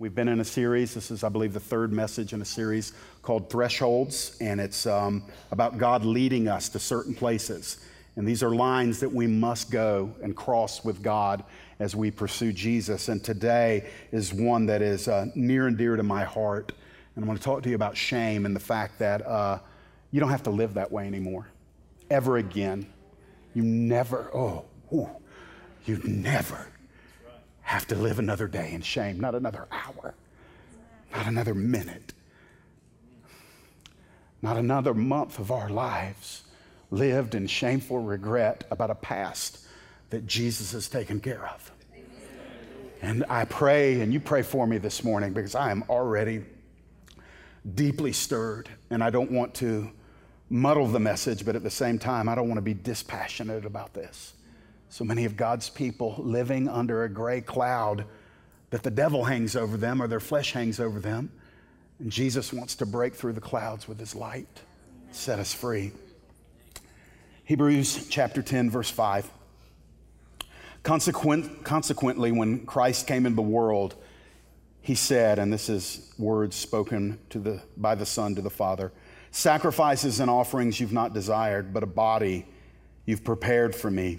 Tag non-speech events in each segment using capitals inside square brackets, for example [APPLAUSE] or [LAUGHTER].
We've been in a series. This is, I believe, the third message in a series called Thresholds, and it's um, about God leading us to certain places. And these are lines that we must go and cross with God as we pursue Jesus. And today is one that is uh, near and dear to my heart. And I want to talk to you about shame and the fact that uh, you don't have to live that way anymore, ever again. You never, oh, ooh, you never have to live another day in shame, not another hour, not another minute, not another month of our lives lived in shameful regret about a past that Jesus has taken care of. And I pray, and you pray for me this morning because I am already deeply stirred, and I don't want to muddle the message, but at the same time, I don't want to be dispassionate about this. So many of God's people living under a gray cloud that the devil hangs over them or their flesh hangs over them. And Jesus wants to break through the clouds with his light, set us free. Hebrews chapter 10, verse 5. Consequent, consequently, when Christ came into the world, he said, and this is words spoken to the, by the Son to the Father sacrifices and offerings you've not desired, but a body you've prepared for me.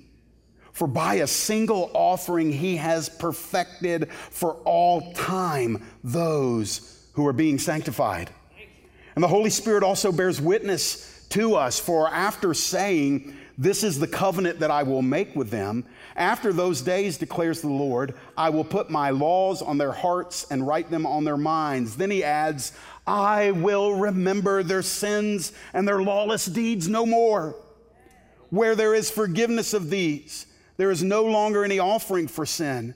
For by a single offering, he has perfected for all time those who are being sanctified. And the Holy Spirit also bears witness to us, for after saying, This is the covenant that I will make with them, after those days, declares the Lord, I will put my laws on their hearts and write them on their minds. Then he adds, I will remember their sins and their lawless deeds no more. Where there is forgiveness of these, there is no longer any offering for sin.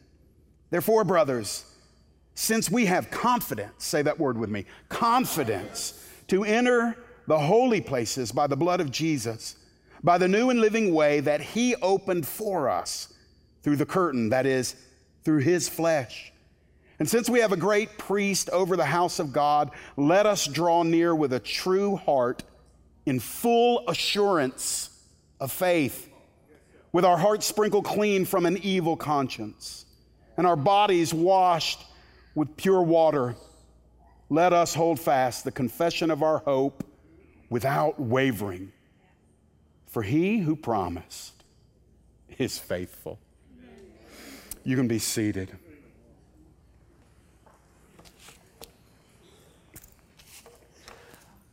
Therefore, brothers, since we have confidence, say that word with me confidence to enter the holy places by the blood of Jesus, by the new and living way that He opened for us through the curtain, that is, through His flesh. And since we have a great priest over the house of God, let us draw near with a true heart in full assurance of faith with our hearts sprinkled clean from an evil conscience, and our bodies washed with pure water, let us hold fast the confession of our hope without wavering. For he who promised is faithful. You can be seated.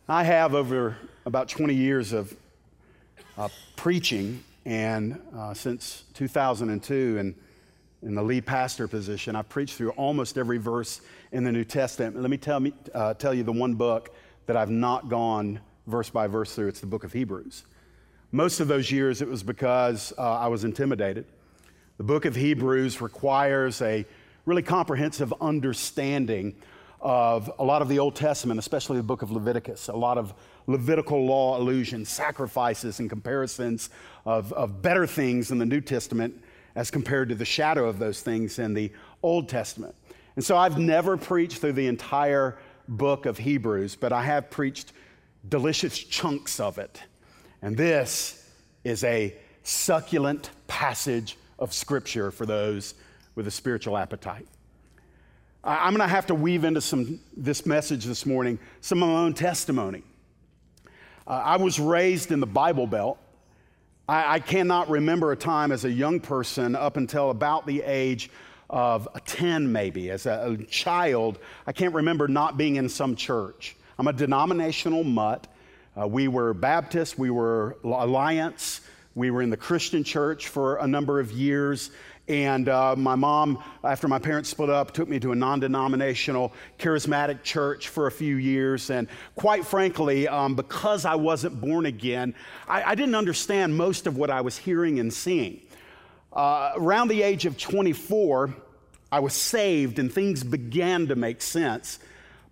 I have over about 20 years of uh, preaching and uh, since 2002, and in the lead pastor position, I've preached through almost every verse in the New Testament. Let me tell, me, uh, tell you the one book that I've not gone verse by verse through. It's the book of Hebrews. Most of those years, it was because uh, I was intimidated. The book of Hebrews requires a really comprehensive understanding of a lot of the Old Testament, especially the book of Leviticus, a lot of Levitical law allusions, sacrifices, and comparisons of, of better things in the New Testament as compared to the shadow of those things in the Old Testament. And so I've never preached through the entire book of Hebrews, but I have preached delicious chunks of it. And this is a succulent passage of Scripture for those with a spiritual appetite. I'm going to have to weave into some this message this morning some of my own testimony. Uh, I was raised in the Bible Belt. I, I, cannot remember a time as a young person up until about the age of 10, maybe, as a, a child. I can't remember not being in some church. I'm a denominational mutt. Uh, we were Baptist, we were Alliance, we were in the Christian church for a number of years. And uh, my mom, after my parents split up, took me to a non denominational charismatic church for a few years. And quite frankly, um, because I wasn't born again, I, I, didn't understand most of what I was hearing and seeing. Uh, around the age of 24, I was saved and things began to make sense.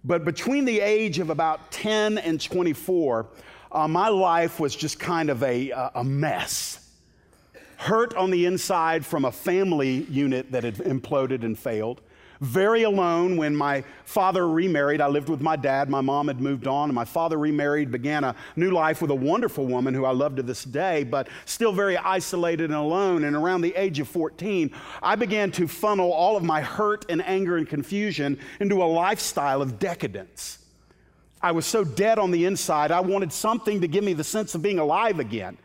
But between the age of about 10 and 24, uh, my life was just kind of a, a mess hurt on the inside from a family unit that had imploded and failed. Very alone when my father remarried. I lived with my dad. My mom had moved on, and my father remarried, began a new life with a wonderful woman who I love to this day, but still very isolated and alone. And around the age of 14, I began to funnel all of my hurt and anger and confusion into a lifestyle of decadence. I was so dead on the inside, I wanted something to give me the sense of being alive again.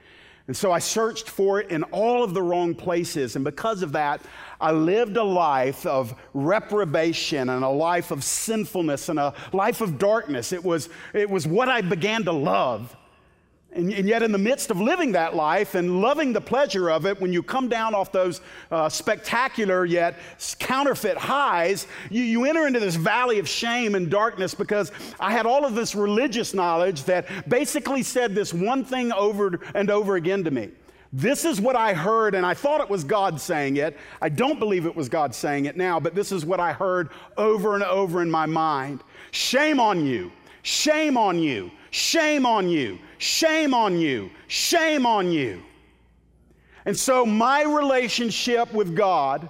And so I searched for it in all of the wrong places. And because of that, I lived a life of reprobation and a life of sinfulness and a life of darkness. It was, it was what I began to love. And, and, yet, in the midst of living that life and loving the pleasure of it, when you come down off those uh, spectacular yet counterfeit highs, you, you enter into this valley of shame and darkness because I had all of this religious knowledge that basically said this one thing over and over again to me. This is what I heard, and I thought it was God saying it. I don't believe it was God saying it now, but this is what I heard over and over in my mind. Shame on you. Shame on you. Shame on you. Shame on you. Shame on you. And so my relationship with God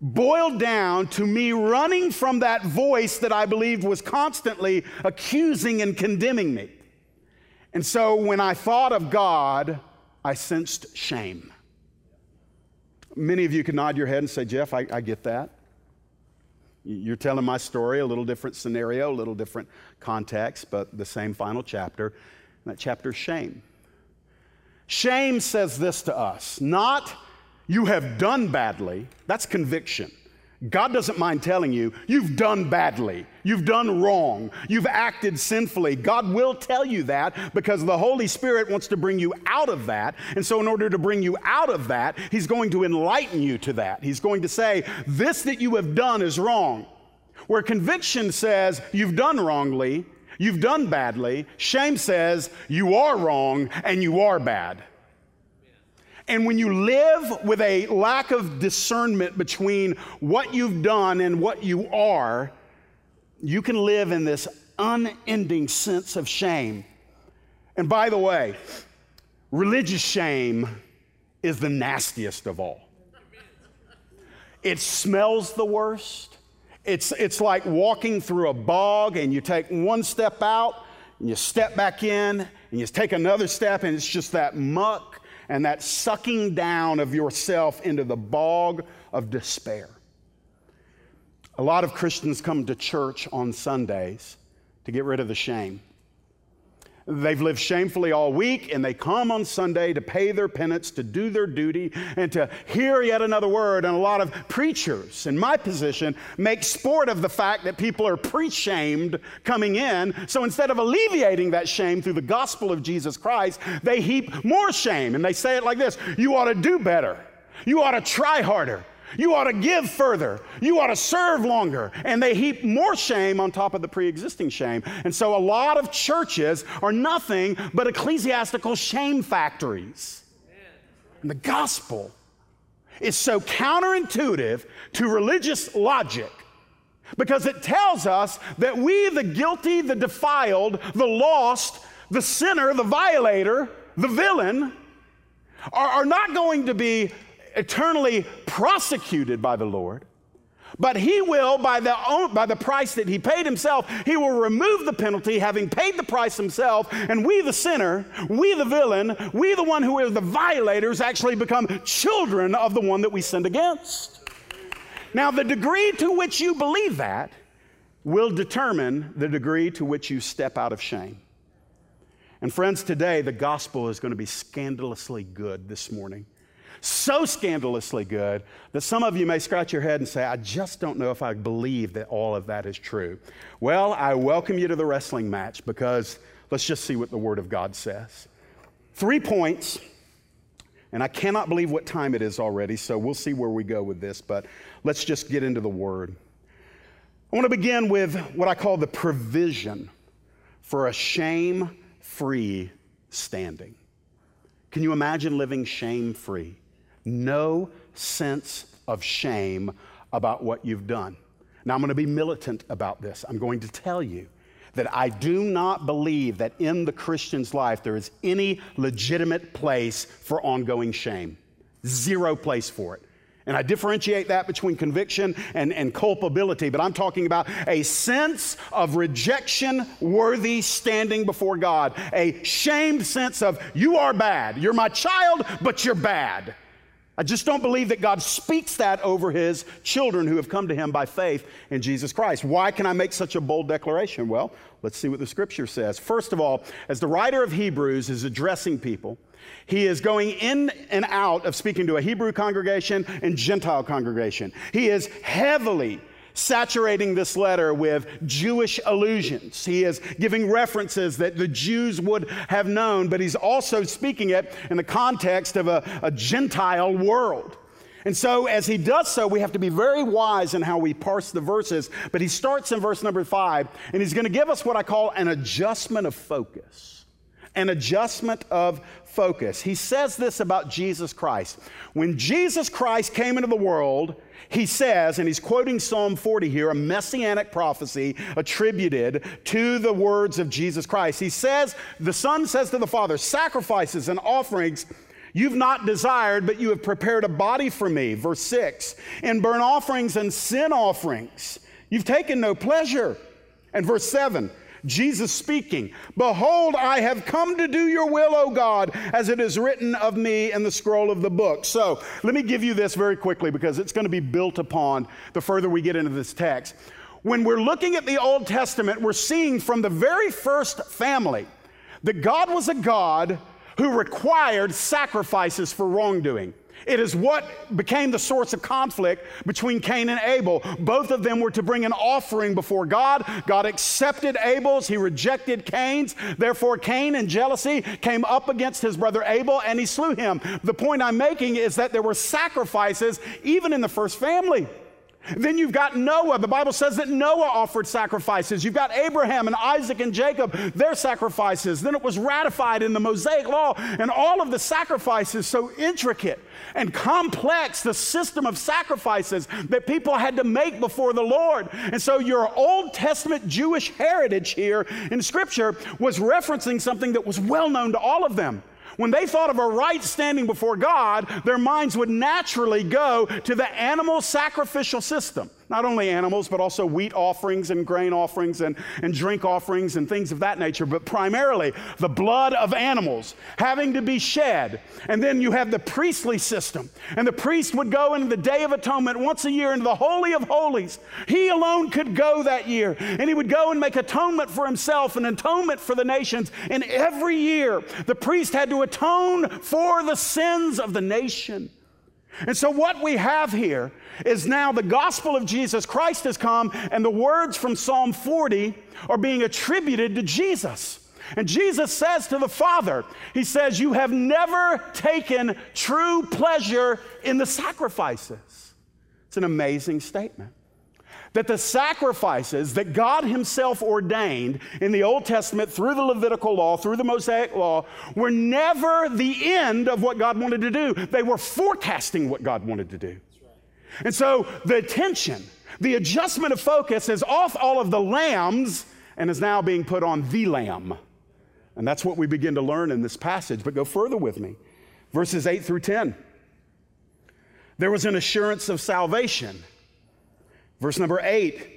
boiled down to me running from that voice that I believed was constantly accusing and condemning me. And so when I thought of God, I sensed shame. Many of you can nod your head and say, Jeff, I, I get that. You're telling my story, a little different scenario, a little different context, but the same final chapter. And that chapter is shame. Shame says this to us not you have done badly, that's conviction. God doesn't mind telling you, you've done badly, you've done wrong, you've acted sinfully. God will tell you that because the Holy Spirit wants to bring you out of that. And so, in order to bring you out of that, He's going to enlighten you to that. He's going to say, This that you have done is wrong. Where conviction says, You've done wrongly, you've done badly, shame says, You are wrong and you are bad. And when you live with a lack of discernment between what you've done and what you are, you can live in this unending sense of shame. And by the way, religious shame is the nastiest of all. It smells the worst. It's, it's like walking through a bog and you take one step out and you step back in and you take another step and it's just that muck and that sucking down of yourself into the bog of despair. A lot of Christians come to church on Sundays to get rid of the shame. They've lived shamefully all week, and they come on Sunday to pay their penance, to do their duty, and to hear yet another word. And a lot of preachers, in my position, make sport of the fact that people are pre shamed coming in. So instead of alleviating that shame through the gospel of Jesus Christ, they heap more shame. And they say it like this You ought to do better, you ought to try harder. You ought to give further. You ought to serve longer. And they heap more shame on top of the pre existing shame. And so a lot of churches are nothing but ecclesiastical shame factories. And the gospel is so counterintuitive to religious logic because it tells us that we, the guilty, the defiled, the lost, the sinner, the violator, the villain, are, are not going to be eternally prosecuted by the Lord, but he will, by the, own, by the price that he paid himself, he will remove the penalty, having paid the price himself. And we, the sinner, we, the villain, we, the one who are the violators, actually become children of the one that we sinned against. Now, the degree to which you believe that will determine the degree to which you step out of shame. And, friends, today the gospel is going to be scandalously good this morning so scandalously good that some of you may scratch your head and say, I just don't know if I believe that all of that is true. Well, I welcome you to the wrestling match because let's just see what the Word of God says. Three points, and I cannot believe what time it is already, so we'll see where we go with this, but let's just get into the Word. I want to begin with what I call the provision for a shame free standing. Can you imagine living shame free? No sense of shame about what you've done. Now, I'm going to be militant about this. I'm going to tell you that I do not believe that in the Christian's life there is any legitimate place for ongoing shame. Zero place for it. And I differentiate that between conviction and, and culpability, but I'm talking about a sense of rejection worthy standing before God, a shamed sense of, you are bad. You're my child, but you're bad. I just don't believe that God speaks that over his children who have come to him by faith in Jesus Christ. Why can I make such a bold declaration? Well, let's see what the scripture says. First of all, as the writer of Hebrews is addressing people, he is going in and out of speaking to a Hebrew congregation and Gentile congregation. He is heavily saturating this letter with Jewish allusions. He is giving references that the Jews would have known, but he's also speaking it in the context of a, a Gentile world. And so, as he does so, we have to be very wise in how we parse the verses. But he starts in verse number five, and he's going to give us what I call an adjustment of focus an adjustment of focus. He says this about Jesus Christ. When Jesus Christ came into the world, he says, and he's quoting Psalm 40 here, a messianic prophecy attributed to the words of Jesus Christ. He says, The Son says to the Father, Sacrifices and offerings you've not desired, but you have prepared a body for me. Verse 6 In burnt offerings and sin offerings, you've taken no pleasure. And verse 7 Jesus speaking, Behold, I have come to do your will, O God, as it is written of me in the scroll of the book. So let me give you this very quickly because it's going to be built upon the further we get into this text. When we're looking at the Old Testament, we're seeing from the very first family that God was a God who required sacrifices for wrongdoing. It is what became the source of conflict between Cain and Abel. Both of them were to bring an offering before God. God accepted Abel's, he rejected Cain's. Therefore, Cain, in jealousy, came up against his brother Abel and he slew him. The point I'm making is that there were sacrifices even in the first family. Then you've got Noah. The Bible says that Noah offered sacrifices. You've got Abraham and Isaac and Jacob, their sacrifices. Then it was ratified in the Mosaic Law, and all of the sacrifices so intricate and complex, the system of sacrifices that people had to make before the Lord. And so your Old Testament Jewish heritage here in Scripture was referencing something that was well known to all of them. When they thought of a right standing before God, their minds would naturally go to the animal sacrificial system. Not only animals, but also wheat offerings and grain offerings and, and drink offerings and things of that nature, but primarily the blood of animals having to be shed. And then you have the priestly system. And the priest would go into the Day of Atonement once a year into the Holy of Holies. He alone could go that year. And he would go and make atonement for himself and atonement for the nations. And every year, the priest had to atone for the sins of the nation. And so, what we have here is now the gospel of Jesus Christ has come, and the words from Psalm 40 are being attributed to Jesus. And Jesus says to the Father, He says, You have never taken true pleasure in the sacrifices. It's an amazing statement that the sacrifices that God Himself ordained in the Old Testament through the Levitical law, through the Mosaic law, were never the end of what God wanted to do. They were forecasting what God wanted to do. And so the attention, the adjustment of focus is off all of the lambs and is now being put on the lamb. And that's what we begin to learn in this passage. But go further with me. Verses 8 through 10. There was an assurance of salvation Verse number eight.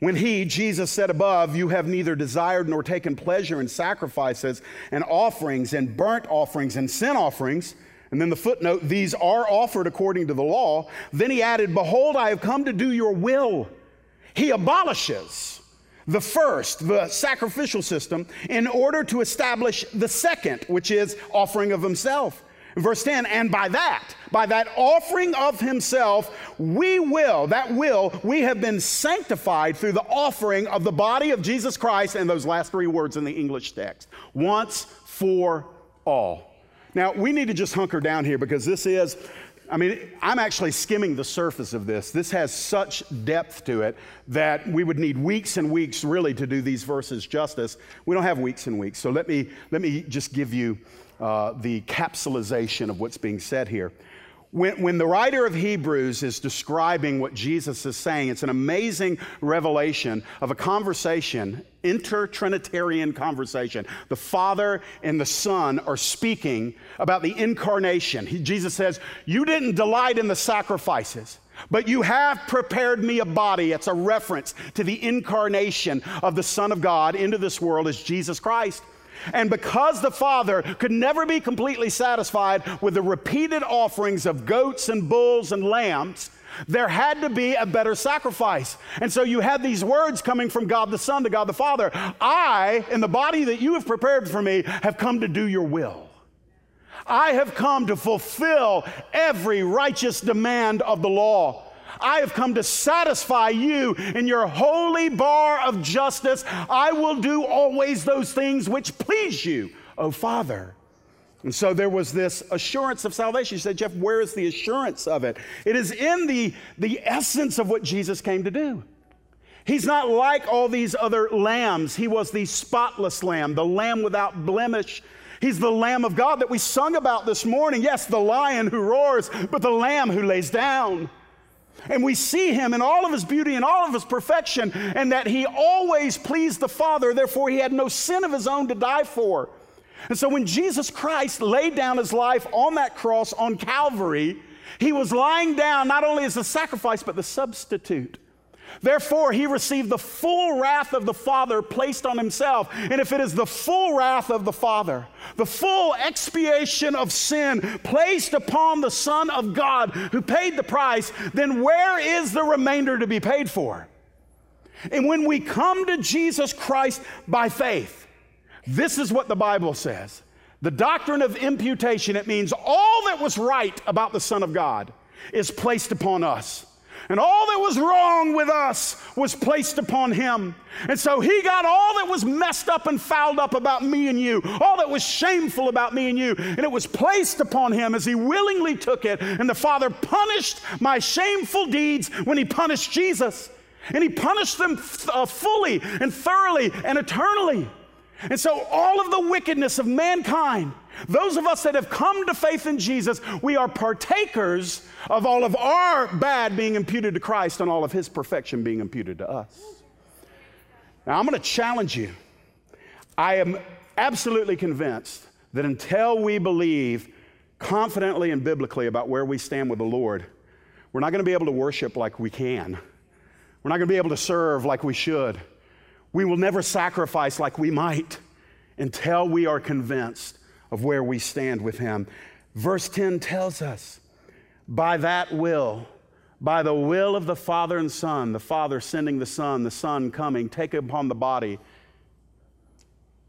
When he, Jesus, said above, You have neither desired nor taken pleasure in sacrifices and offerings and burnt offerings and sin offerings, and then the footnote, These are offered according to the law. Then he added, Behold, I have come to do your will. He abolishes the first, the sacrificial system, in order to establish the second, which is offering of himself. Verse 10, and by that, by that offering of himself, we will, that will, we have been sanctified through the offering of the body of Jesus Christ, and those last three words in the English text once for all. Now, we need to just hunker down here because this is, I mean, I'm actually skimming the surface of this. This has such depth to it that we would need weeks and weeks really to do these verses justice. We don't have weeks and weeks. So let me, let me just give you uh, the capsulization of what's being said here. When, when, the writer of Hebrews is describing what Jesus is saying, it's an amazing revelation of a conversation, inter-Trinitarian conversation. The Father and the Son are speaking about the incarnation. He, Jesus says, You didn't delight in the sacrifices. But you have prepared me a body. It's a reference to the incarnation of the Son of God into this world as Jesus Christ. And because the Father could never be completely satisfied with the repeated offerings of goats and bulls and lambs, there had to be a better sacrifice. And so you had these words coming from God the Son to God the Father I, in the body that you have prepared for me, have come to do your will. I have come to fulfill every righteous demand of the law. I have come to satisfy you in your holy bar of justice. I will do always those things which please you, O Father. And so there was this assurance of salvation. You said, Jeff, where is the assurance of it? It is in the, the essence of what Jesus came to do. He's not like all these other lambs. He was the spotless lamb, the lamb without blemish. He's the Lamb of God that we sung about this morning. Yes, the lion who roars, but the lamb who lays down. And we see him in all of his beauty and all of his perfection, and that he always pleased the Father, therefore, he had no sin of his own to die for. And so, when Jesus Christ laid down his life on that cross on Calvary, he was lying down not only as a sacrifice, but the substitute. Therefore, he received the full wrath of the Father placed on himself. And if it is the full wrath of the Father, the full expiation of sin placed upon the Son of God who paid the price, then where is the remainder to be paid for? And when we come to Jesus Christ by faith, this is what the Bible says. The doctrine of imputation, it means all that was right about the Son of God is placed upon us. And all that was wrong with us was placed upon him. And so he got all that was messed up and fouled up about me and you, all that was shameful about me and you, and it was placed upon him as he willingly took it. And the Father punished my shameful deeds when he punished Jesus. And he punished them uh, fully and thoroughly and eternally. And so all of the wickedness of mankind those of us that have come to faith in Jesus, we are partakers of all of our bad being imputed to Christ and all of his perfection being imputed to us. Now, I'm going to challenge you. I am absolutely convinced that until we believe confidently and biblically about where we stand with the Lord, we're not going to be able to worship like we can. We're not going to be able to serve like we should. We will never sacrifice like we might until we are convinced of where we stand with Him. Verse 10 tells us, by that will, by the will of the Father and Son, the Father sending the Son, the Son coming, taking upon the body,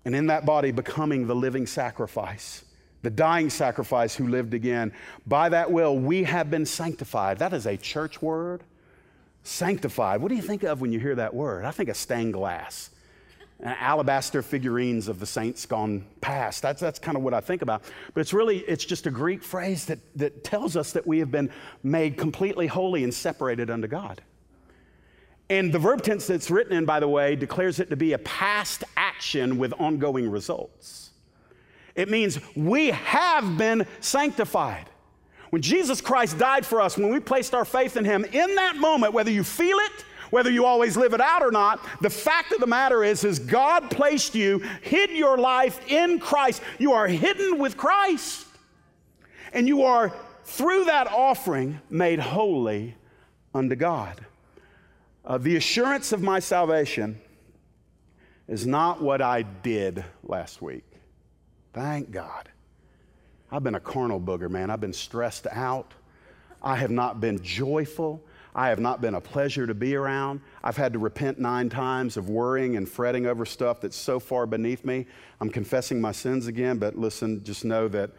and in that body becoming the living sacrifice, the dying sacrifice who lived again. By that will, we have been sanctified. That is a church word. Sanctified. What do you think of when you hear that word? I think of stained glass Uh, alabaster figurines of the saints gone past. That's, that's kind of what I think about. But it's really, it's just a Greek phrase that, that tells us that we have been made completely holy and separated unto God. And the verb tense that's written in, by the way, declares it to be a past action with ongoing results. It means we have been sanctified. When Jesus Christ died for us, when we placed our faith in Him, in that moment, whether you feel it whether you always live it out or not, the fact of the matter is, is God placed you, hid your life in Christ. You are hidden with Christ. And you are, through that offering, made holy unto God. Uh, the assurance of my salvation is not what I did last week. Thank God. I've been a carnal booger, man. I've been stressed out. I have not been joyful. I have not been a pleasure to be around. I've had to repent nine times of worrying and fretting over stuff that's so far beneath me. I'm confessing my sins again, but listen, just know that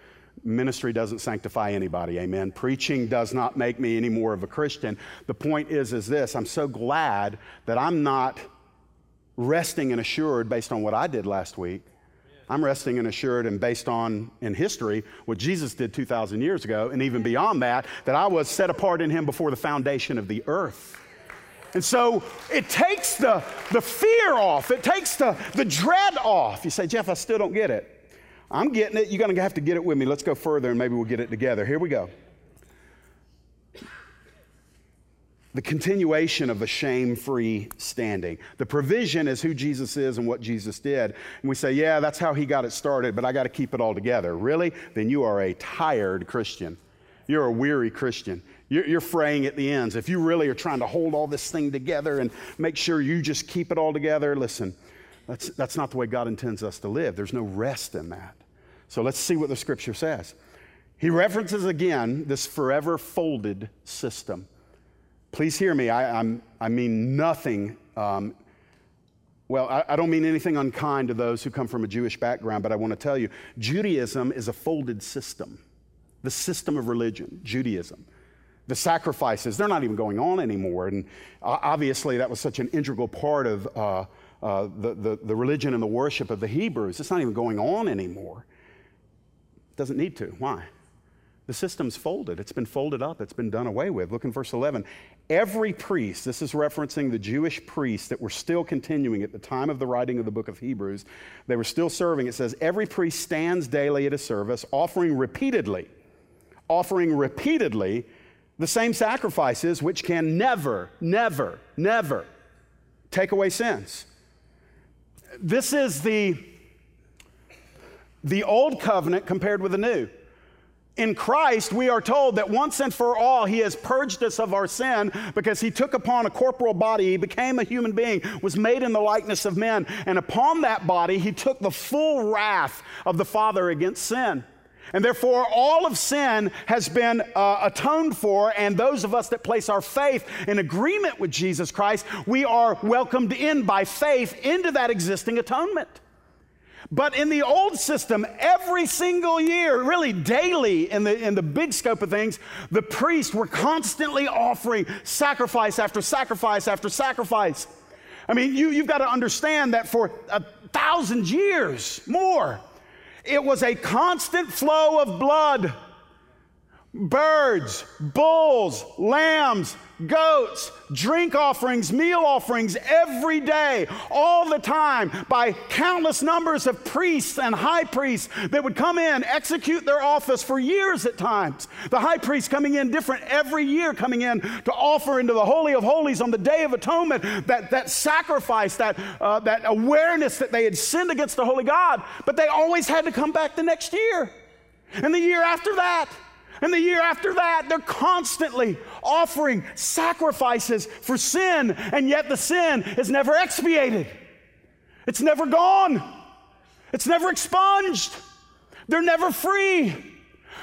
ministry doesn't sanctify anybody amen preaching does not make me any more of a christian the point is is this i'm so glad that i'm not resting and assured based on what i did last week i'm resting and assured and based on in history what jesus did 2000 years ago and even beyond that that i was set apart in him before the foundation of the earth and so it takes the, the fear off, it takes the, the dread off. You say, Jeff, I still don't get it. I'm getting it. You're going to have to get it with me. Let's go further and maybe we'll get it together. Here we go. The continuation of a shame free standing. The provision is who Jesus is and what Jesus did. And we say, yeah, that's how he got it started, but I got to keep it all together. Really? Then you are a tired Christian. You're a weary Christian. You're, you're, fraying at the ends. If you really are trying to hold all this thing together and make sure you just keep it all together, listen, that's, that's not the way God intends us to live. There's no rest in that. So let's see what the scripture says. He references again this forever folded system. Please hear me. I, I'm, i mean nothing. Um, well, I, I don't mean anything unkind to those who come from a Jewish background, but I want to tell you Judaism is a folded system. The system of religion, Judaism the sacrifices, they're not even going on anymore. And obviously, that was such an integral part of uh, uh, the, the, the, religion and the worship of the Hebrews. It's not even going on anymore. It doesn't need to. Why? The system's folded. It's been folded up. It's been done away with. Look in verse 11. Every priest, this is referencing the Jewish priests that were still continuing at the time of the writing of the book of Hebrews. They were still serving. It says, Every priest stands daily at a service, offering repeatedly, offering repeatedly the same sacrifices which can never, never, never take away sins. This is the, the old covenant compared with the new. In Christ, we are told that once and for all, He has purged us of our sin because He took upon a corporal body. He became a human being, was made in the likeness of men. And upon that body, He took the full wrath of the Father against sin. And therefore, all of sin has been uh, atoned for, and those of us that place our faith in agreement with Jesus Christ, we are welcomed in by faith into that existing atonement. But in the old system, every single year, really daily in the, in the big scope of things, the priests were constantly offering sacrifice after sacrifice after sacrifice. I mean, you, you've got to understand that for a thousand years more, it was a constant flow of blood. Birds, bulls, lambs, goats, drink offerings, meal offerings every day, all the time, by countless numbers of priests and high priests that would come in, execute their office for years at times. The high priest coming in different every year, coming in to offer into the Holy of Holies on the Day of Atonement that, that sacrifice, that, uh, that awareness that they had sinned against the Holy God, but they always had to come back the next year. And the year after that, and the year after that, they're constantly offering sacrifices for sin, and yet the sin is never expiated. It's never gone. It's never expunged. They're never free.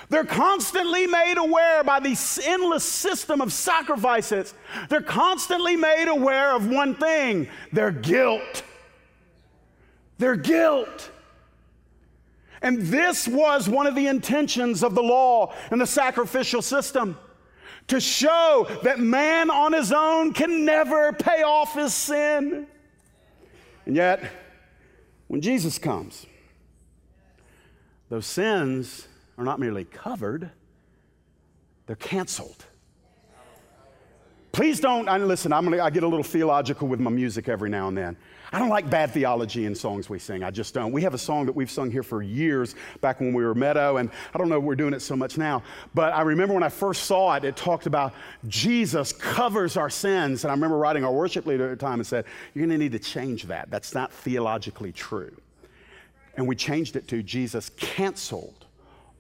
They're constantly made aware by the endless system of sacrifices. They're constantly made aware of one thing their guilt. Their guilt. And this was one of the intentions of the law and the sacrificial system to show that man on his own can never pay off his sin. And yet, when Jesus comes, those sins are not merely covered, they're canceled. Please don't, listen, I'm gonna, I get a little theological with my music every now and then. I don't like bad theology in songs we sing. I just don't. We have a song that we've sung here for years back when we were Meadow, and I don't know if we're doing it so much now. But I remember when I first saw it, it talked about Jesus covers our sins. And I remember writing our worship leader at the time and said, You're going to need to change that. That's not theologically true. And we changed it to Jesus canceled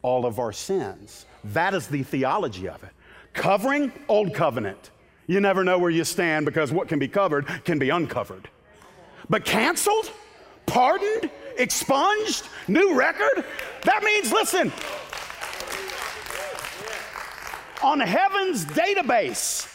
all of our sins. That is the theology of it. Covering, old covenant. You never know where you stand because what can be covered can be uncovered. But canceled, pardoned, expunged, new record? That means, listen, on heaven's database,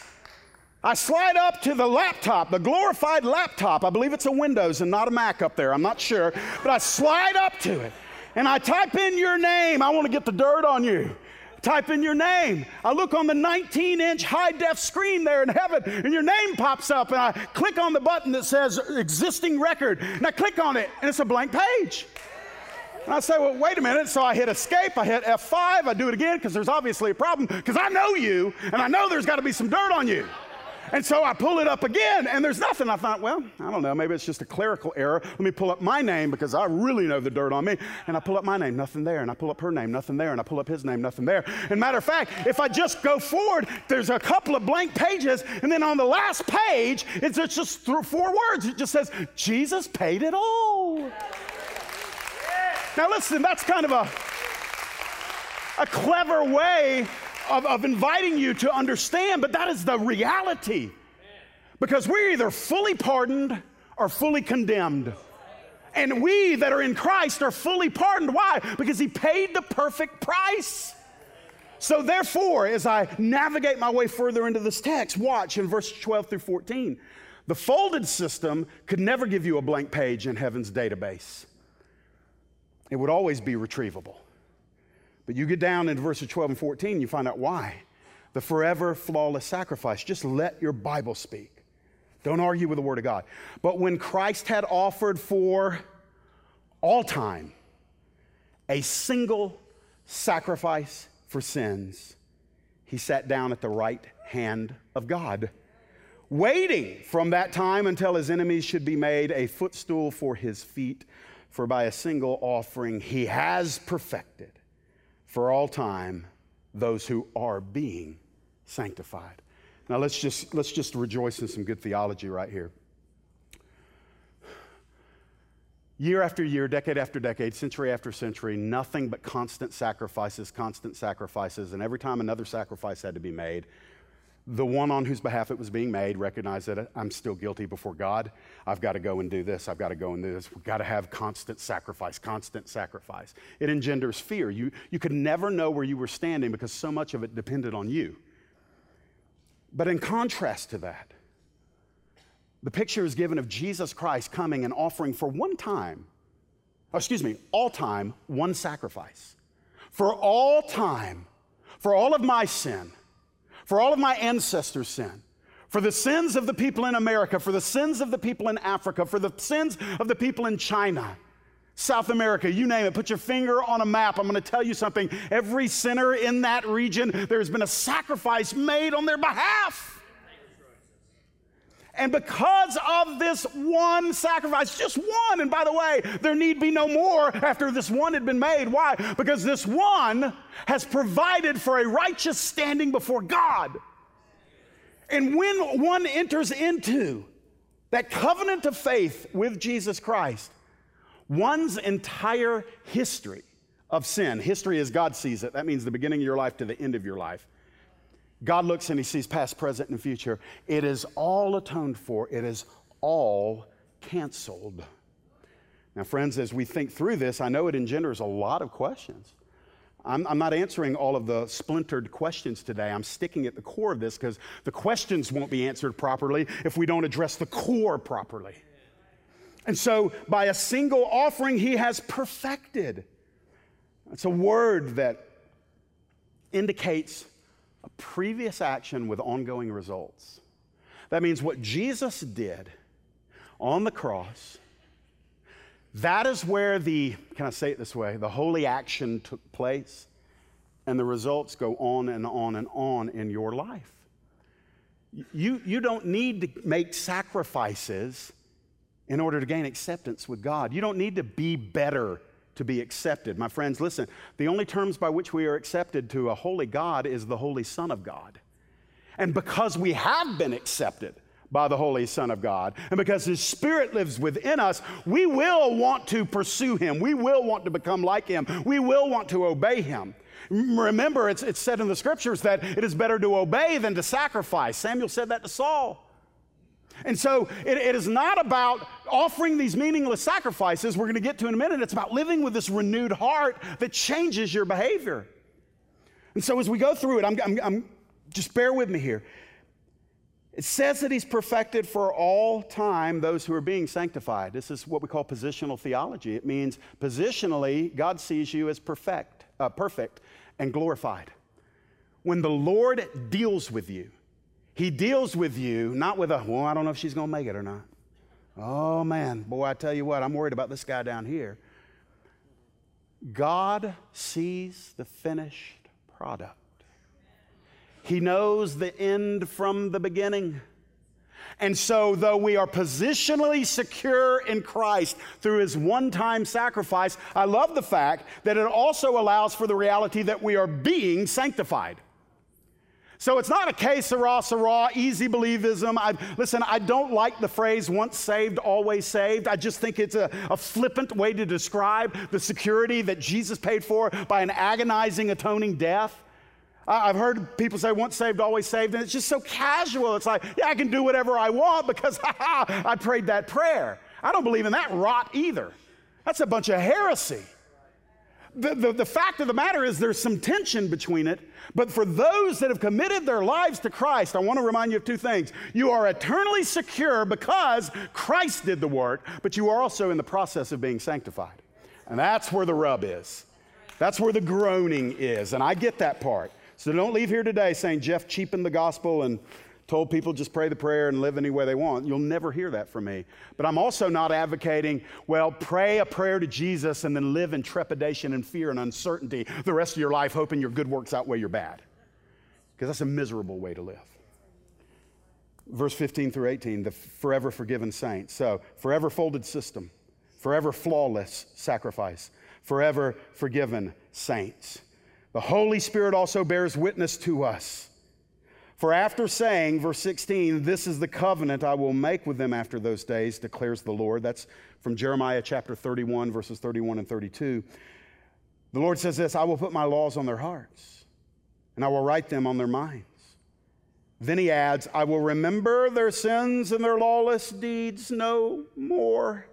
I slide up to the laptop, the glorified laptop. I believe it's a Windows and not a Mac up there. I'm not sure. But I slide up to it. and I type in your name. I want to get the dirt on you. Type in your name. I look on the 19 inch high def screen there in heaven, and your name pops up, and I click on the button that says existing record, and I click on it, and it's a blank page. And I say, well, wait a minute. So I hit escape, I hit F5, I do it again because there's obviously a problem because I know you and I know there's got to be some dirt on you. And so I pull it up again and there's nothing. I thought, well, I don't know, maybe it's just a clerical error. Let me pull up my name because I really know the dirt on me. And I pull up my name, nothing there. And I pull up her name, nothing there. And I pull up his name, nothing there. And matter of fact, if I just go forward, there's a couple of blank pages. And then on the last page, it's just four words. It just says, Jesus paid it all. Now, listen, that's kind of a, a clever way of, of inviting you to understand, but that is the reality. Because we're either fully pardoned or fully condemned. And we that are in Christ are fully pardoned. Why? Because He paid the perfect price. So, therefore, as I navigate my way further into this text, watch in verse 12 through 14. The folded system could never give you a blank page in heaven's database it would always be retrievable. But you get down into verses 12 and 14, you find out why. The forever flawless sacrifice. Just let your Bible speak. Don't argue with the Word of God. But when Christ had offered for all time a single sacrifice for sins, he sat down at the right hand of God, waiting from that time until his enemies should be made a footstool for his feet. For by a single offering he has perfected for all time those who are being sanctified. Now let's just, let's just rejoice in some good theology right here. Year after year, decade after decade, century after century, nothing but constant sacrifices, constant sacrifices. And every time another sacrifice had to be made, the one on whose behalf it was being made recognized that I'm still guilty before God. I've got to go and do this. I've got to go and do this. We've got to have constant sacrifice, constant sacrifice. It engenders fear. You, you could never know where you were standing because so much of it depended on you. But in contrast to that, the picture is given of Jesus Christ coming and offering for one time, oh, excuse me, all time, one sacrifice. For all time, for all of my sin for all of my ancestors' sin, for the sins of the people in America, for the sins of the people in Africa, for the sins of the people in China, South America, you name it. Put your finger on a map. I'm going to tell you something. Every sinner in that region, there's been a sacrifice made on their behalf. And because of this one sacrifice, just one, and by the way, there need be no more after this one had been made. Why? Because this one has provided for a righteous standing before God. And when one enters into that covenant of faith with Jesus Christ, one's entire history of sin, history as God sees it, that means the beginning of your life to the end of your life, God looks and he sees past, present, and future. It is all atoned for, it is all canceled. Now, friends, as we think through this, I know it engenders a lot of questions. I'm, I'm, not answering all of the splintered questions today. I'm sticking at the core of this because the questions won't be answered properly if we don't address the core properly. And so, by a single offering, he has perfected. It's a word that indicates a previous action with ongoing results. That means what Jesus did on the cross, that is where the, can I say it this way, the holy action took place, and the results go on and on and on in your life. You, you don't need to make sacrifices in order to gain acceptance with God. You don't need to be better to be accepted. My friends, listen, the only terms by which we are accepted to a holy God is the Holy Son of God. And because we have been accepted by the Holy Son of God, and because His Spirit lives within us, we will want to pursue Him. We will want to become like Him. We will want to obey Him. Remember, it's, it's said in the scriptures that it is better to obey than to sacrifice. Samuel said that to Saul. And so it, it is not about offering these meaningless sacrifices, we're going to get to in a minute. It's about living with this renewed heart that changes your behavior. And so as we go through it, I'm, I'm, I'm just bear with me here. It says that he's perfected for all time those who are being sanctified. This is what we call positional theology. It means positionally, God sees you as perfect, uh, perfect and glorified. When the Lord deals with you, he deals with you not with a, well, I don't know if she's going to make it or not. Oh man, boy, I tell you what, I'm worried about this guy down here. God sees the finished product. He knows the end from the beginning. And so, though we are positionally secure in Christ through his one time sacrifice, I love the fact that it also allows for the reality that we are being sanctified. So it's not a case of sarah sarah, easy believism. I, listen, I don't like the phrase once saved, always saved. I just think it's a, a flippant way to describe the security that Jesus paid for by an agonizing, atoning death. I've heard people say once saved, always saved, and it's just so casual. It's like, yeah, I can do whatever I want because [LAUGHS] I prayed that prayer. I don't believe in that rot either. That's a bunch of heresy. The, the, the, fact of the matter is there's some tension between it, but for those that have committed their lives to Christ, I want to remind you of two things. You are eternally secure because Christ did the work, but you are also in the process of being sanctified. And that's where the rub is. That's where the groaning is. And I get that part. So don't leave here today saying Jeff cheapened the gospel and told people just pray the prayer and live any way they want. You'll never hear that from me. But I'm also not advocating, well, pray a prayer to Jesus and then live in trepidation and fear and uncertainty the rest of your life, hoping your good works outweigh your bad. Because that's a miserable way to live. Verse 15 through 18, the forever forgiven saints. So, forever folded system, forever flawless sacrifice, forever forgiven saints. The Holy Spirit also bears witness to us. For after saying, verse 16, this is the covenant I will make with them after those days, declares the Lord. That's from Jeremiah chapter 31, verses 31 and 32. The Lord says this I will put my laws on their hearts, and I will write them on their minds. Then he adds, I will remember their sins and their lawless deeds no more.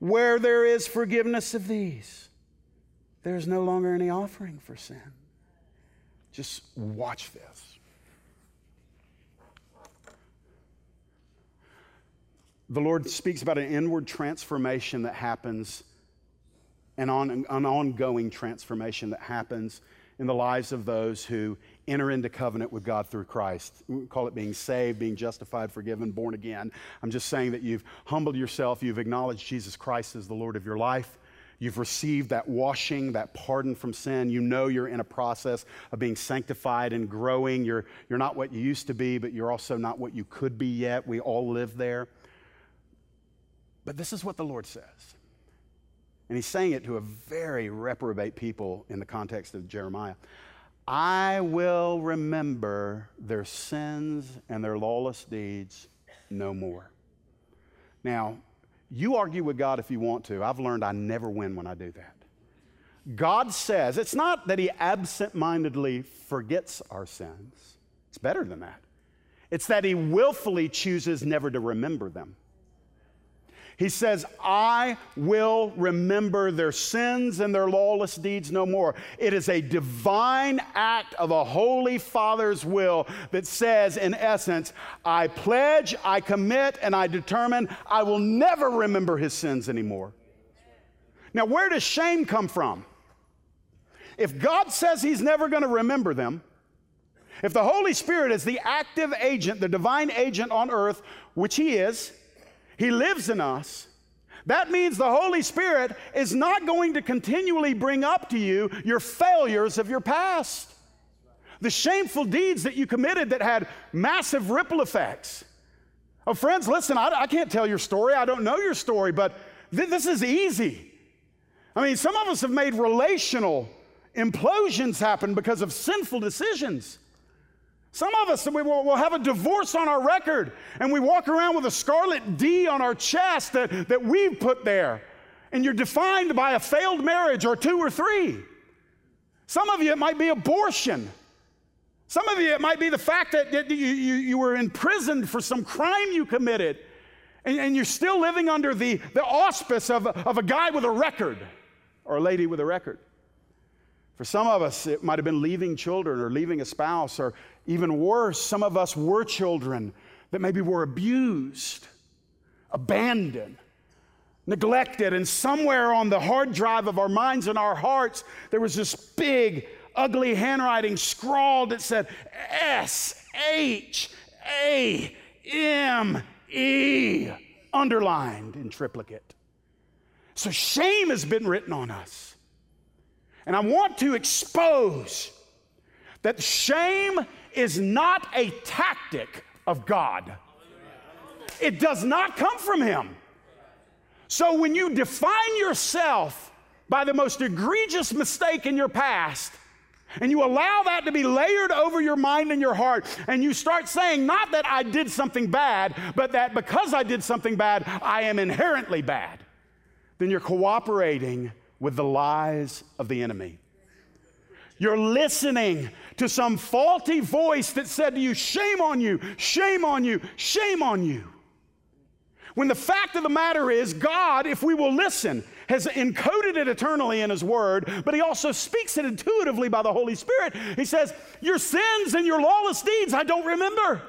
Where there is forgiveness of these, there's no longer any offering for sin. Just watch this. The Lord speaks about an inward transformation that happens, and on, an ongoing transformation that happens in the lives of those who enter into covenant with God through Christ. We call it being saved, being justified, forgiven, born again. I'm just saying that you've humbled yourself, you've acknowledged Jesus Christ as the Lord of your life. You've received that washing, that pardon from sin. You know you're in a process of being sanctified and growing. You're, you're not what you used to be, but you're also not what you could be yet. We all live there. But this is what the Lord says. And he's saying it to a very reprobate people in the context of Jeremiah. I will remember their sins and their lawless deeds no more. Now, you argue with God if you want to. I've learned I never win when I do that. God says, it's not that He absent mindedly forgets our sins, it's better than that. It's that He willfully chooses never to remember them. He says, I will remember their sins and their lawless deeds no more. It is a divine act of a holy Father's will that says, in essence, I pledge, I commit, and I determine I will never remember his sins anymore. Now, where does shame come from? If God says he's never going to remember them, if the Holy Spirit is the active agent, the divine agent on earth, which he is, he lives in us. That means the Holy Spirit is not going to continually bring up to you your failures of your past, the shameful deeds that you committed that had massive ripple effects. Oh, friends, listen, I, I can't tell your story. I don't know your story, but th- this is easy. I mean, some of us have made relational implosions happen because of sinful decisions. Some of us, we will, will have a divorce on our record, and we walk around with a scarlet D on our chest that, that we've put there. And you're defined by a failed marriage or two or three. Some of you, it might be abortion. Some of you, it might be the fact that, that you, you, you, were imprisoned for some crime you committed, and, and you're still living under the, the auspice of, of a guy with a record or a lady with a record. For some of us, it might have been leaving children or leaving a spouse or Even worse, some of us were children that maybe were abused, abandoned, neglected, and somewhere on the hard drive of our minds and our hearts, there was this big, ugly handwriting scrawled that said S H A M E, underlined in triplicate. So shame has been written on us. And I want to expose that shame is not a tactic of God. It does not come from Him. So when you define yourself by the most egregious mistake in your past, and you allow that to be layered over your mind and your heart, and you start saying, not that I did something bad, but that because I did something bad, I am inherently bad, then you're cooperating with the lies of the enemy. You're listening to some faulty voice that said to you, Shame on you, shame on you, shame on you. When the fact of the matter is, God, if we will listen, has encoded it eternally in His Word, but He also speaks it intuitively by the Holy Spirit. He says, Your sins and your lawless deeds, I don't remember.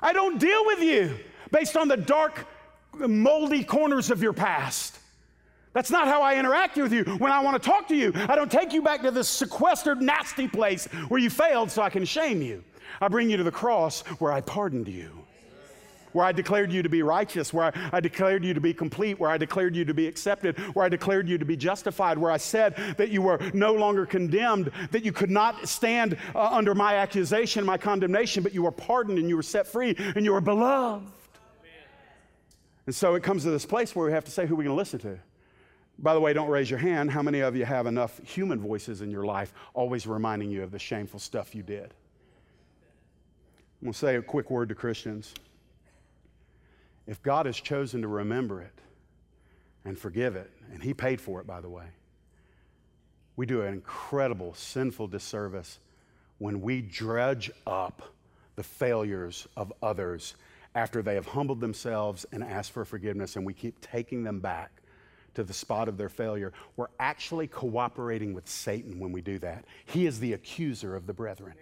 I don't deal with you based on the dark, moldy corners of your past. That's not how I interact with you. When I want to talk to you, I don't take you back to this sequestered, nasty place where you failed so I can shame you. I bring you to the cross where I pardoned you, where I declared you to be righteous, where I, I declared you to be complete, where I declared you to be accepted, where I declared you to be justified, where I said that you were no longer condemned, that you could not stand uh, under my accusation, my condemnation, but you were pardoned and you were set free and you were beloved. And so it comes to this place where we have to say who we're going to listen to. By the way, don't raise your hand. How many of you have enough human voices in your life always reminding you of the shameful stuff you did? I'm going to say a quick word to Christians. If God has chosen to remember it and forgive it, and He paid for it, by the way, we do an incredible sinful disservice when we dredge up the failures of others after they have humbled themselves and asked for forgiveness, and we keep taking them back to the spot of their failure, we're actually cooperating with Satan when we do that. He is the accuser of the brethren.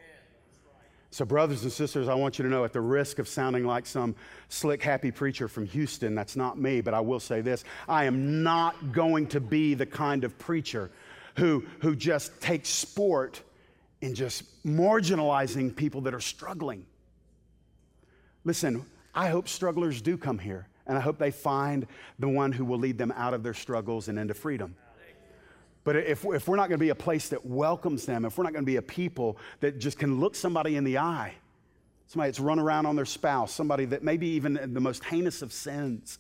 So, brothers and sisters, I want you to know at the risk of sounding like some slick, happy preacher from Houston, that's not me, but I will say this I am not going to be the kind of preacher who, who just takes sport in just marginalizing people that are struggling. Listen, I hope strugglers do come here. And I hope they find the one who will lead them out of their struggles and into freedom. But if, if we're not going to be a place that welcomes them, if we're not going to be a people that just can look somebody in the eye, somebody that's run around on their spouse, somebody that maybe even the most heinous of sins,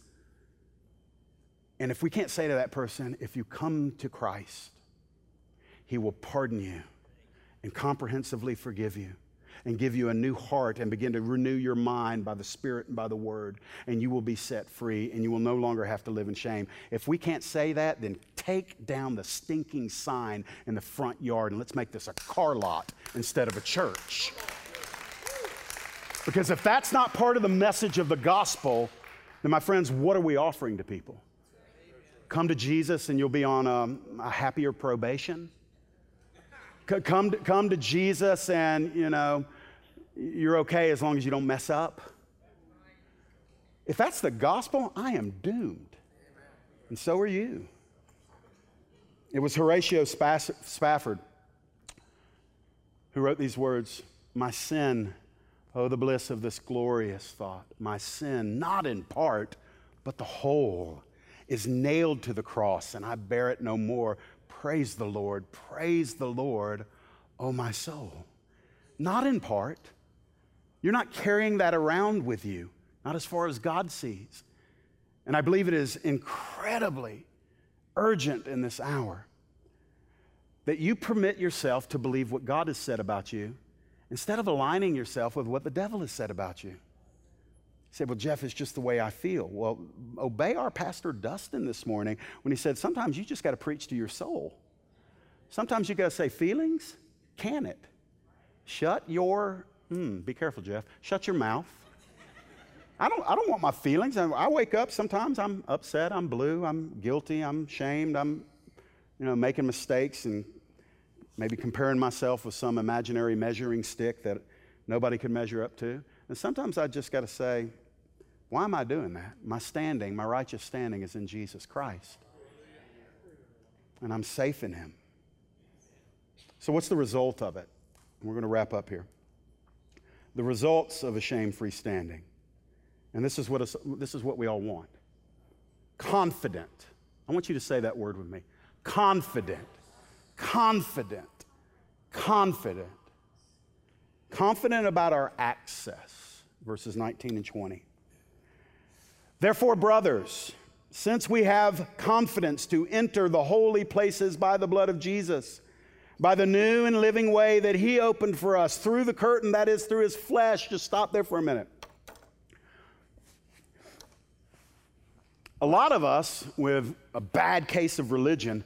and if we can't say to that person, if you come to Christ, he will pardon you and comprehensively forgive you and give you a new heart and begin to renew your mind by the Spirit and by the Word, and you will be set free and you will no longer have to live in shame. If we can't say that, then take down the stinking sign in the front yard and let's make this a car lot instead of a church. Because if that's not part of the message of the gospel, then my friends, what are we offering to people? Come to Jesus and you'll be on a, a happier probation come to, come to Jesus and, you know, you're okay as long as you don't mess up. If that's the gospel, I am doomed. And so are you. It was Horatio Spafford who wrote these words My sin, oh, the bliss of this glorious thought. My sin, not in part, but the whole, is nailed to the cross, and I bear it no more. Praise the Lord, praise the Lord, oh my soul. Not in part. You're not carrying that around with you, not as far as God sees. And I believe it is incredibly urgent in this hour that you permit yourself to believe what God has said about you instead of aligning yourself with what the devil has said about you. He said, Well, Jeff, it's just the way I feel. Well, obey our pastor Dustin this morning when he said, Sometimes you just got to preach to your soul. Sometimes you got to say, Feelings, can it? Shut your, hmm, be careful, Jeff, shut your mouth. I don't, I don't want my feelings. I, I wake up, sometimes I'm upset, I'm blue, I'm guilty, I'm shamed, I'm, you know, making mistakes and maybe comparing myself with some imaginary measuring stick that nobody could measure up to. And sometimes I just got to say, why am I doing that? My standing, my righteous standing is in Jesus Christ. And I'm safe in Him. So, what's the result of it? We're going to wrap up here. The results of a shame free standing. And this is, what this is what we all want confident. I want you to say that word with me. Confident. Confident. Confident. Confident about our access. Verses 19 and 20. Therefore, brothers, since we have confidence to enter the holy places by the blood of Jesus, by the new and living way that He opened for us through the curtain, that is, through His flesh. Just stop there for a minute. A lot of us with a bad case of religion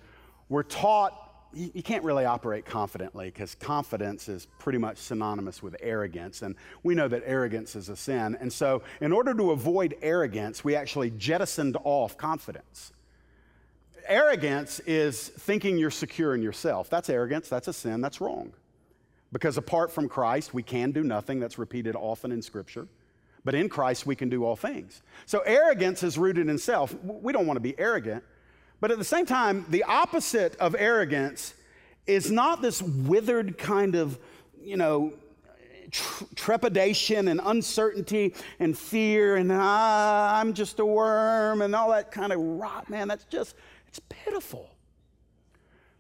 were taught you, you can't really operate confidently because confidence is pretty much synonymous with arrogance. And we know that arrogance is a sin. And so, in order to avoid arrogance, we actually jettisoned off confidence. Arrogance is thinking you're secure in yourself. That's arrogance, that's a sin, that's wrong. Because apart from Christ, we can do nothing. That's repeated often in Scripture. But in Christ, we can do all things. So arrogance is rooted in self. We don't want to be arrogant. But at the same time, the opposite of arrogance is not this withered kind of, you know, trepidation and uncertainty and fear and ah, I'm just a worm and all that kind of rot, man. That's just, it's pitiful.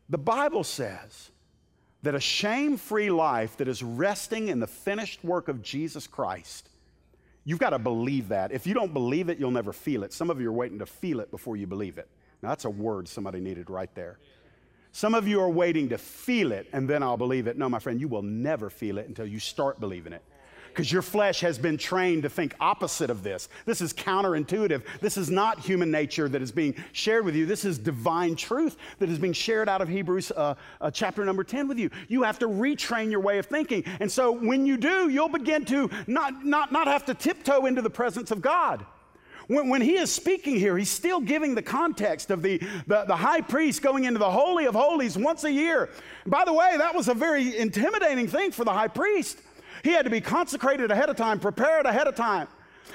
The Bible says that a shame free life that is resting in the finished work of Jesus Christ, you've got to believe that. If you don't believe it, you'll never feel it. Some of you are waiting to feel it before you believe it. Now, that's a word somebody needed right there. Some of you are waiting to feel it and then I'll believe it. No, my friend, you will never feel it until you start believing it. Because your flesh has been trained to think opposite of this. This is counterintuitive. This is not human nature that is being shared with you. This is divine truth that is being shared out of Hebrews uh, uh, chapter number 10 with you. You have to retrain your way of thinking. And so when you do, you'll begin to not, not, not have to tiptoe into the presence of God. When, when, he is speaking here, he's still giving the context of the, the, the, high priest going into the Holy of Holies once a year. by the way, that was a very intimidating thing for the high priest. He had to be consecrated ahead of time, prepared ahead of time.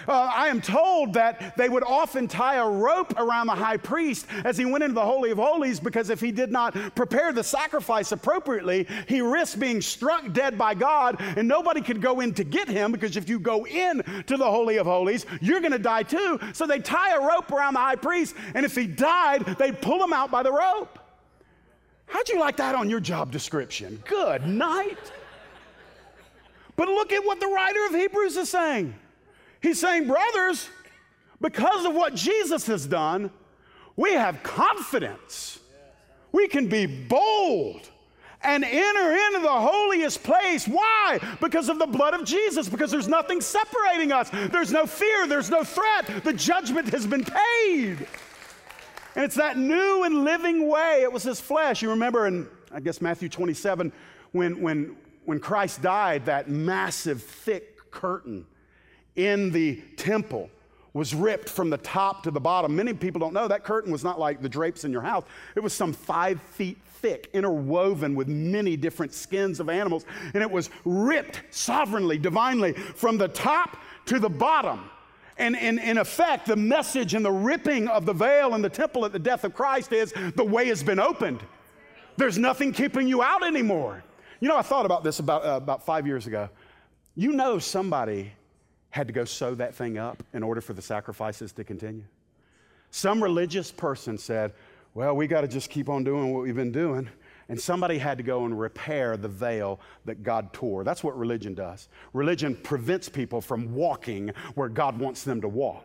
Uh, I am told that they would often tie a rope around the high priest as he went into the Holy of Holies because if he did not prepare the sacrifice appropriately, he risked being struck dead by God and nobody could go in to get him because if you go in to the Holy of Holies, you're going to die too. So they tie a rope around the high priest and if he died, they'd pull him out by the rope. How'd you like that on your job description? Good night. But look at what the writer of Hebrews is saying. He's saying, brothers, because of what Jesus has done, we have confidence. We can be bold and enter into the holiest place. Why? Because of the blood of Jesus, because there's nothing separating us. There's no fear, there's no threat. The judgment has been paid. And it's that new and living way. It was his flesh. You remember in, I guess, Matthew 27, when, when, when Christ died, that massive, thick curtain in the temple was ripped from the top to the bottom. Many people don't know that curtain was not like the drapes in your house, it was some five feet thick, interwoven with many different skins of animals, and it was ripped sovereignly, divinely, from the top to the bottom. And in, effect, the message and the ripping of the veil in the temple at the death of Christ is the way has been opened. There's nothing keeping you out anymore. You know, I thought about this about, uh, about five years ago. You know, somebody had to go sew that thing up in order for the sacrifices to continue. Some religious person said, Well, we got to just keep on doing what we've been doing. And somebody had to go and repair the veil that God tore. That's what religion does. Religion prevents people from walking where God wants them to walk.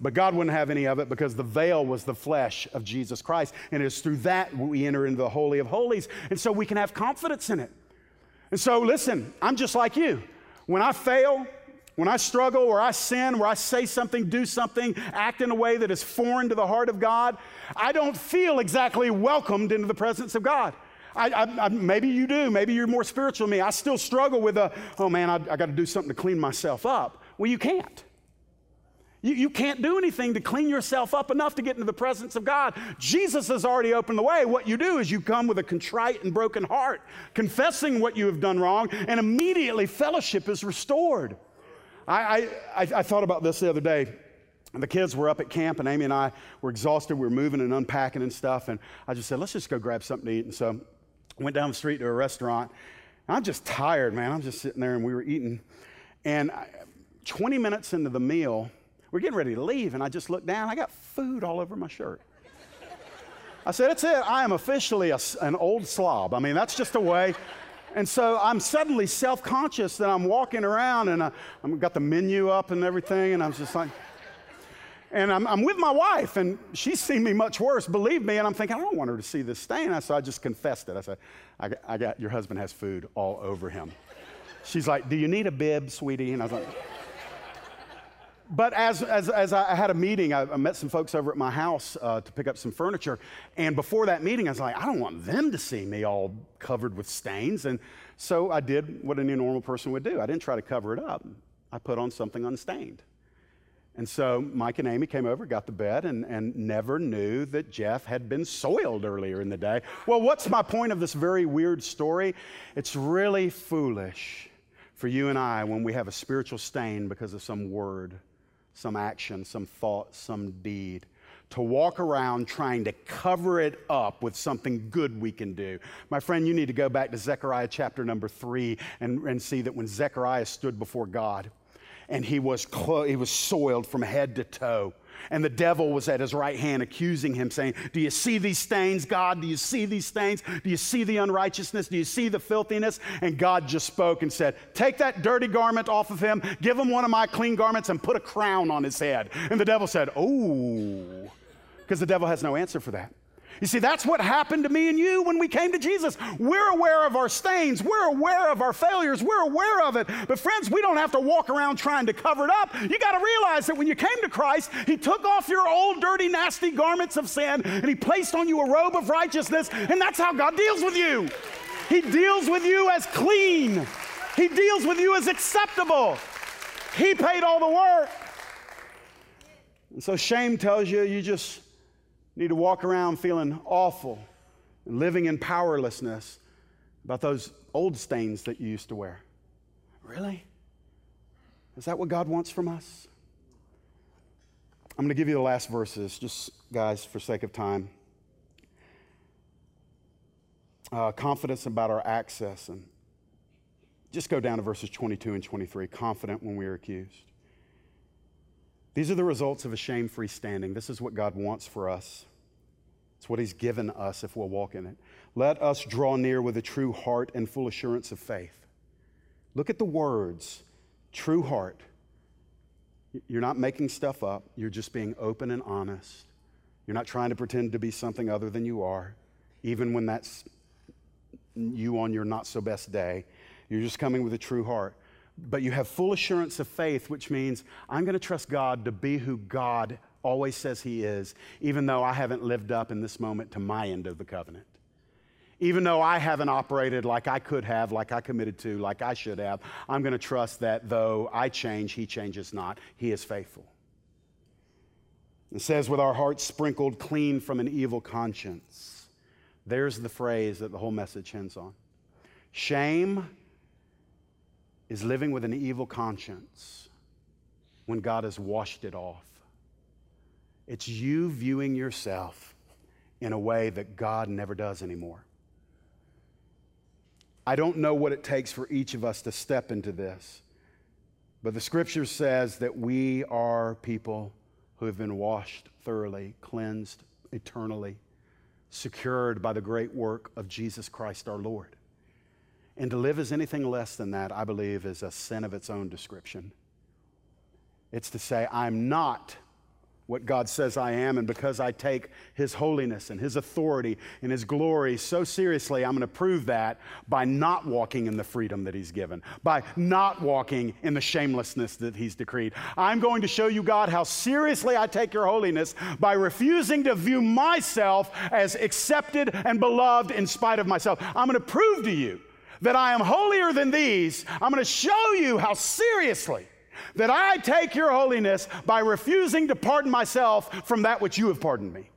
But God wouldn't have any of it because the veil was the flesh of Jesus Christ. And it's through that we enter into the Holy of Holies. And so we can have confidence in it. And so, listen, I'm just like you. When I fail, when I struggle or I sin, where I say something, do something, act in a way that is foreign to the heart of God, I don't feel exactly welcomed into the presence of God. I, I, I, maybe you do. Maybe you're more spiritual than me. I still struggle with a, oh man, I, I got to do something to clean myself up. Well, you can't. You, you can't do anything to clean yourself up enough to get into the presence of God. Jesus has already opened the way. What you do is you come with a contrite and broken heart, confessing what you have done wrong, and immediately fellowship is restored. I, I, I thought about this the other day. And the kids were up at camp, and Amy and I were exhausted. We were moving and unpacking and stuff. And I just said, let's just go grab something to eat. And so I went down the street to a restaurant. And I'm just tired, man. I'm just sitting there, and we were eating. And 20 minutes into the meal, we're getting ready to leave, and I just looked down. I got food all over my shirt. I said, That's it. I am officially a, an old slob. I mean, that's just the way. And so I'm suddenly self conscious that I'm walking around and I, I've got the menu up and everything, and I'm just like, and I'm, I'm, with my wife, and she's seen me much worse, believe me. And I'm thinking, I don't want her to see this stain. So I just confessed it. I said, I got, I got your husband has food all over him. She's like, Do you need a bib, sweetie? And I was like, but as, as, as I had a meeting, I, I met some folks over at my house uh, to pick up some furniture. And before that meeting, I was like, I don't want them to see me all covered with stains. And so I did what any normal person would do I didn't try to cover it up, I put on something unstained. And so Mike and Amy came over, got the bed, and, and never knew that Jeff had been soiled earlier in the day. Well, what's my point of this very weird story? It's really foolish for you and I when we have a spiritual stain because of some word some action, some thought, some deed. To walk around trying to cover it up with something good we can do. My friend, you need to go back to Zechariah chapter number three and, and see that when Zechariah stood before God and he was, clo- he was soiled from head to toe, and the devil was at his right hand accusing him, saying, Do you see these stains, God? Do you see these stains? Do you see the unrighteousness? Do you see the filthiness? And God just spoke and said, Take that dirty garment off of him, give him one of my clean garments, and put a crown on his head. And the devil said, Oh, because the devil has no answer for that. You see, that's what happened to me and you when we came to Jesus. We're aware of our stains, we're aware of our failures, we're aware of it. But, friends, we don't have to walk around trying to cover it up. You got to realize that when you came to Christ, He took off your old, dirty, nasty garments of sin and He placed on you a robe of righteousness, and that's how God deals with you. He deals with you as clean, He deals with you as acceptable. He paid all the work. And so shame tells you you just need to walk around feeling awful and living in powerlessness about those old stains that you used to wear. Really? Is that what God wants from us? I'm going to give you the last verses, just guys, for sake of time. Uh, confidence about our access. And just go down to verses 22 and 23. Confident when we are accused. These are the results of a shame free standing. This is what God wants for us. It's what He's given us if we'll walk in it. Let us draw near with a true heart and full assurance of faith. Look at the words true heart. You're not making stuff up, you're just being open and honest. You're not trying to pretend to be something other than you are, even when that's you on your not so best day. You're just coming with a true heart. But you have full assurance of faith, which means I'm going to trust God to be who God always says He is, even though I haven't lived up in this moment to my end of the covenant. Even though I haven't operated like I could have, like I committed to, like I should have, I'm going to trust that though I change, He changes not. He is faithful. It says, with our hearts sprinkled clean from an evil conscience. There's the phrase that the whole message ends on. Shame is living with an evil conscience when God has washed it off. It's you viewing yourself in a way that God never does anymore. I don't know what it takes for each of us to step into this, but the scripture says that we are people who have been washed thoroughly, cleansed eternally, secured by the great work of Jesus Christ our Lord. And to live as anything less than that, I believe, is a sin of its own description. It's to say, I'm not what God says I am, and because I take His holiness and His authority and His glory so seriously, I'm going to prove that by not walking in the freedom that He's given, by not walking in the shamelessness that He's decreed. I'm going to show you, God, how seriously I take your holiness by refusing to view myself as accepted and beloved in spite of myself. I'm going to prove to you that I am holier than these. I'm going to show you how seriously that I take your holiness by refusing to pardon myself from that which you have pardoned me.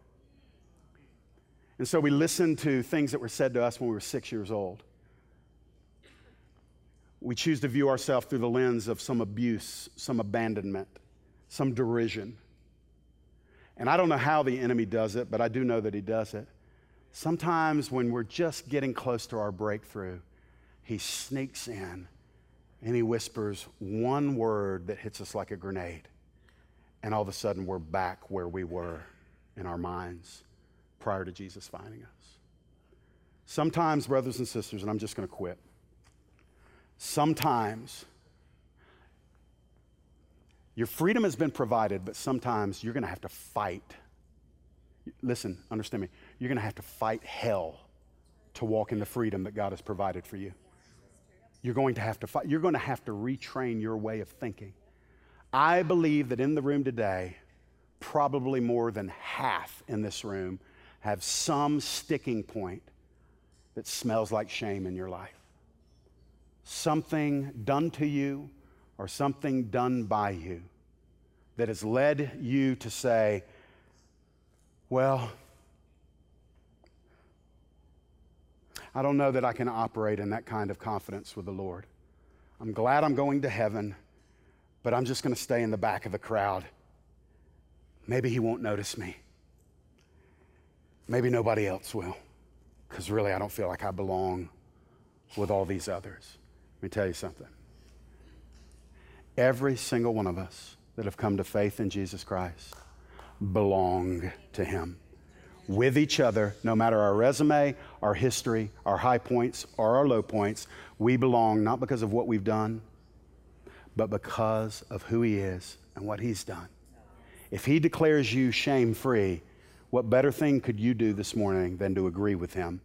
And so we listen to things that were said to us when we were six years old. We choose to view ourselves through the lens of some abuse, some abandonment, some derision. And I don't know how the enemy does it, but I do know that he does it. Sometimes when we're just getting close to our breakthrough, he sneaks in and he whispers one word that hits us like a grenade. And all of a sudden, we're back where we were in our minds prior to Jesus finding us. Sometimes, brothers and sisters, and I'm just going to quit. Sometimes your freedom has been provided, but sometimes you're going to have to fight. Listen, understand me. You're going to have to fight hell to walk in the freedom that God has provided for you. You're going to have to fight. You're going to have to retrain your way of thinking. I believe that in the room today, probably more than half in this room have some sticking point that smells like shame in your life. Something done to you or something done by you that has led you to say, well, I don't know that I can operate in that kind of confidence with the Lord. I'm glad I'm going to heaven, but I'm just going to stay in the back of the crowd. Maybe He won't notice me. Maybe nobody else will, because really I don't feel like I belong with all these others. Let me tell you something. Every single one of us that have come to faith in Jesus Christ belong to Him with each other, no matter our resume, our history, our high points, or our low points. We belong not because of what we've done, but because of who He is and what He's done. If He declares you shame free, what better thing could you do this morning than to agree with Him